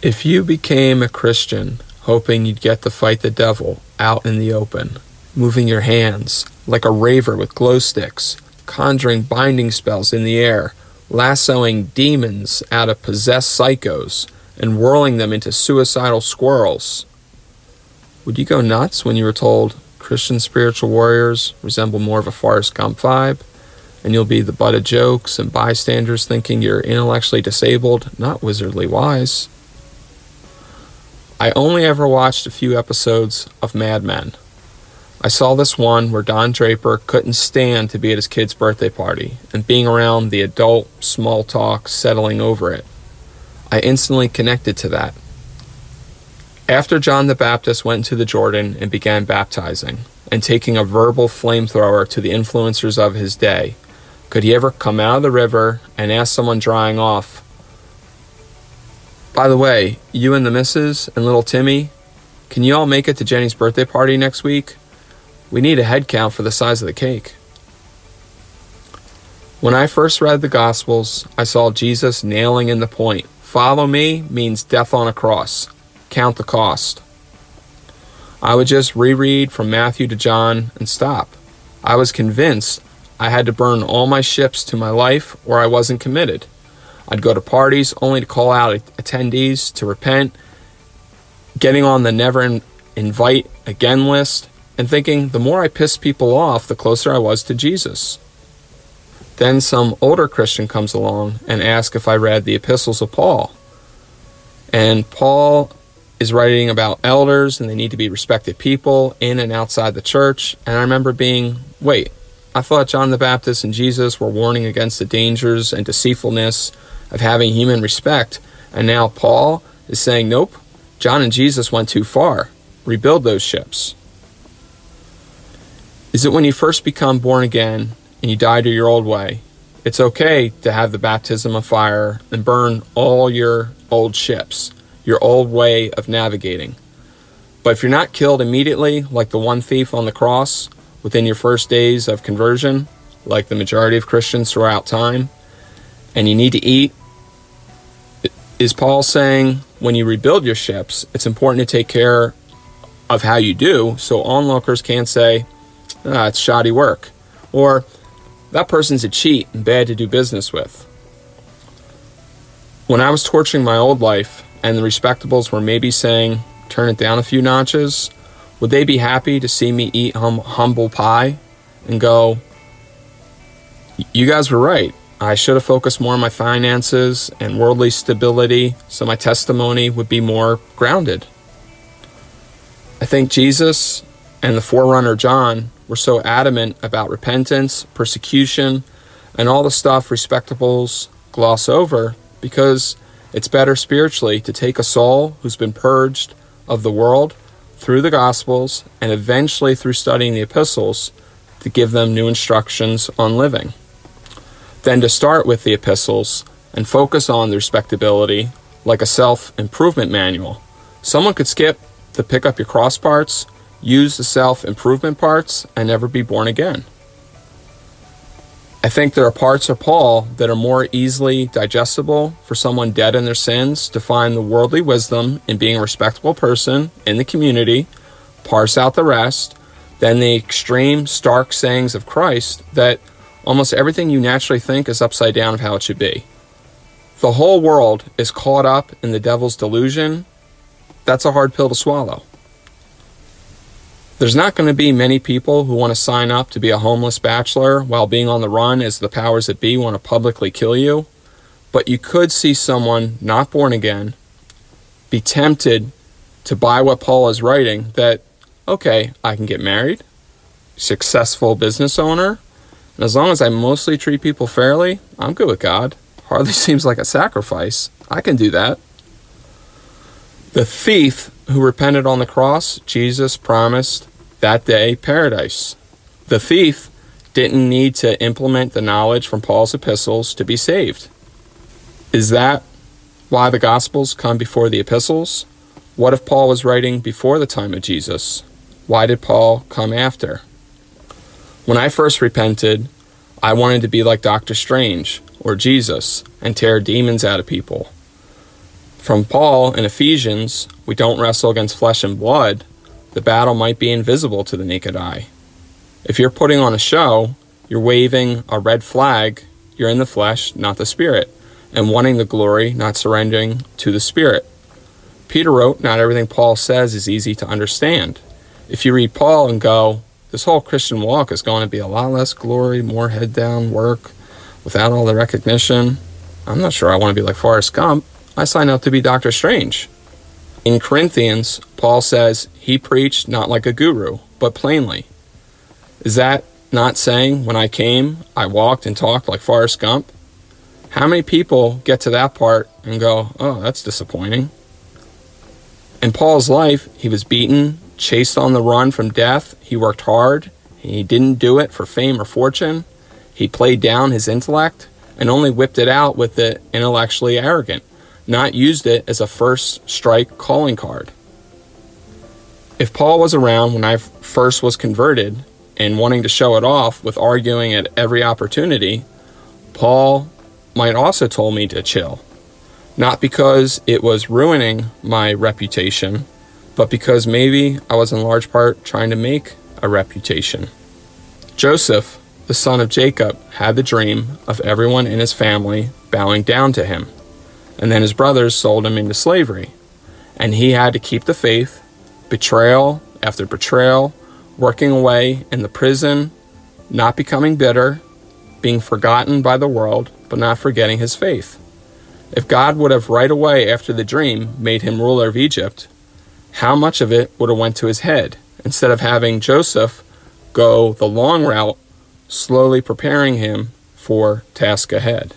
If you became a Christian hoping you'd get to fight the devil out in the open, moving your hands like a raver with glow sticks, conjuring binding spells in the air, lassoing demons out of possessed psychos, and whirling them into suicidal squirrels, would you go nuts when you were told Christian spiritual warriors resemble more of a Forrest Gump vibe? And you'll be the butt of jokes and bystanders thinking you're intellectually disabled, not wizardly wise. I only ever watched a few episodes of Mad Men. I saw this one where Don Draper couldn't stand to be at his kid's birthday party and being around the adult small talk settling over it. I instantly connected to that. After John the Baptist went into the Jordan and began baptizing, and taking a verbal flamethrower to the influencers of his day, could he ever come out of the river and ask someone drying off, By the way, you and the missus and little Timmy, can you all make it to Jenny's birthday party next week? We need a head count for the size of the cake. When I first read the Gospels, I saw Jesus nailing in the point. Follow me means death on a cross count the cost. I would just reread from Matthew to John and stop. I was convinced I had to burn all my ships to my life or I wasn't committed. I'd go to parties only to call out attendees to repent, getting on the never invite again list, and thinking the more I pissed people off, the closer I was to Jesus. Then some older Christian comes along and asks if I read the epistles of Paul. And Paul is writing about elders and they need to be respected people in and outside the church. And I remember being, wait, I thought John the Baptist and Jesus were warning against the dangers and deceitfulness of having human respect. And now Paul is saying, nope, John and Jesus went too far. Rebuild those ships. Is it when you first become born again and you die to your old way? It's okay to have the baptism of fire and burn all your old ships your old way of navigating. But if you're not killed immediately, like the one thief on the cross, within your first days of conversion, like the majority of Christians throughout time, and you need to eat, is Paul saying when you rebuild your ships, it's important to take care of how you do so onlookers can't say, ah, it's shoddy work, or that person's a cheat and bad to do business with. When I was torturing my old life, and the respectables were maybe saying, turn it down a few notches, would they be happy to see me eat hum- humble pie and go, you guys were right. I should have focused more on my finances and worldly stability so my testimony would be more grounded. I think Jesus and the forerunner John were so adamant about repentance, persecution, and all the stuff respectables gloss over because it's better spiritually to take a soul who's been purged of the world through the Gospels and eventually through studying the epistles to give them new instructions on living. Then to start with the epistles and focus on the respectability like a self improvement manual. Someone could skip the pick up your cross parts, use the self improvement parts, and never be born again. I think there are parts of Paul that are more easily digestible for someone dead in their sins to find the worldly wisdom in being a respectable person in the community, parse out the rest, than the extreme, stark sayings of Christ that almost everything you naturally think is upside down of how it should be. The whole world is caught up in the devil's delusion. That's a hard pill to swallow. There's not going to be many people who want to sign up to be a homeless bachelor while being on the run as the powers that be want to publicly kill you. But you could see someone not born again be tempted to buy what Paul is writing that, okay, I can get married, successful business owner, and as long as I mostly treat people fairly, I'm good with God. Hardly seems like a sacrifice. I can do that. The thief who repented on the cross, Jesus promised that day paradise. The thief didn't need to implement the knowledge from Paul's epistles to be saved. Is that why the Gospels come before the epistles? What if Paul was writing before the time of Jesus? Why did Paul come after? When I first repented, I wanted to be like Doctor Strange or Jesus and tear demons out of people. From Paul in Ephesians, we don't wrestle against flesh and blood. The battle might be invisible to the naked eye. If you're putting on a show, you're waving a red flag, you're in the flesh, not the spirit, and wanting the glory, not surrendering to the spirit. Peter wrote, Not everything Paul says is easy to understand. If you read Paul and go, This whole Christian walk is going to be a lot less glory, more head down work, without all the recognition, I'm not sure I want to be like Forrest Gump. I sign up to be Doctor Strange. In Corinthians, Paul says he preached not like a guru, but plainly. Is that not saying when I came, I walked and talked like Forrest Gump? How many people get to that part and go, oh, that's disappointing? In Paul's life, he was beaten, chased on the run from death. He worked hard. He didn't do it for fame or fortune. He played down his intellect and only whipped it out with the intellectually arrogant, not used it as a first strike calling card. If Paul was around when I first was converted and wanting to show it off with arguing at every opportunity, Paul might also told me to chill. Not because it was ruining my reputation, but because maybe I was in large part trying to make a reputation. Joseph, the son of Jacob, had the dream of everyone in his family bowing down to him, and then his brothers sold him into slavery, and he had to keep the faith, betrayal after betrayal, working away in the prison, not becoming bitter, being forgotten by the world, but not forgetting his faith. If God would have right away after the dream made him ruler of Egypt, how much of it would have went to his head instead of having Joseph go the long route, slowly preparing him for task ahead.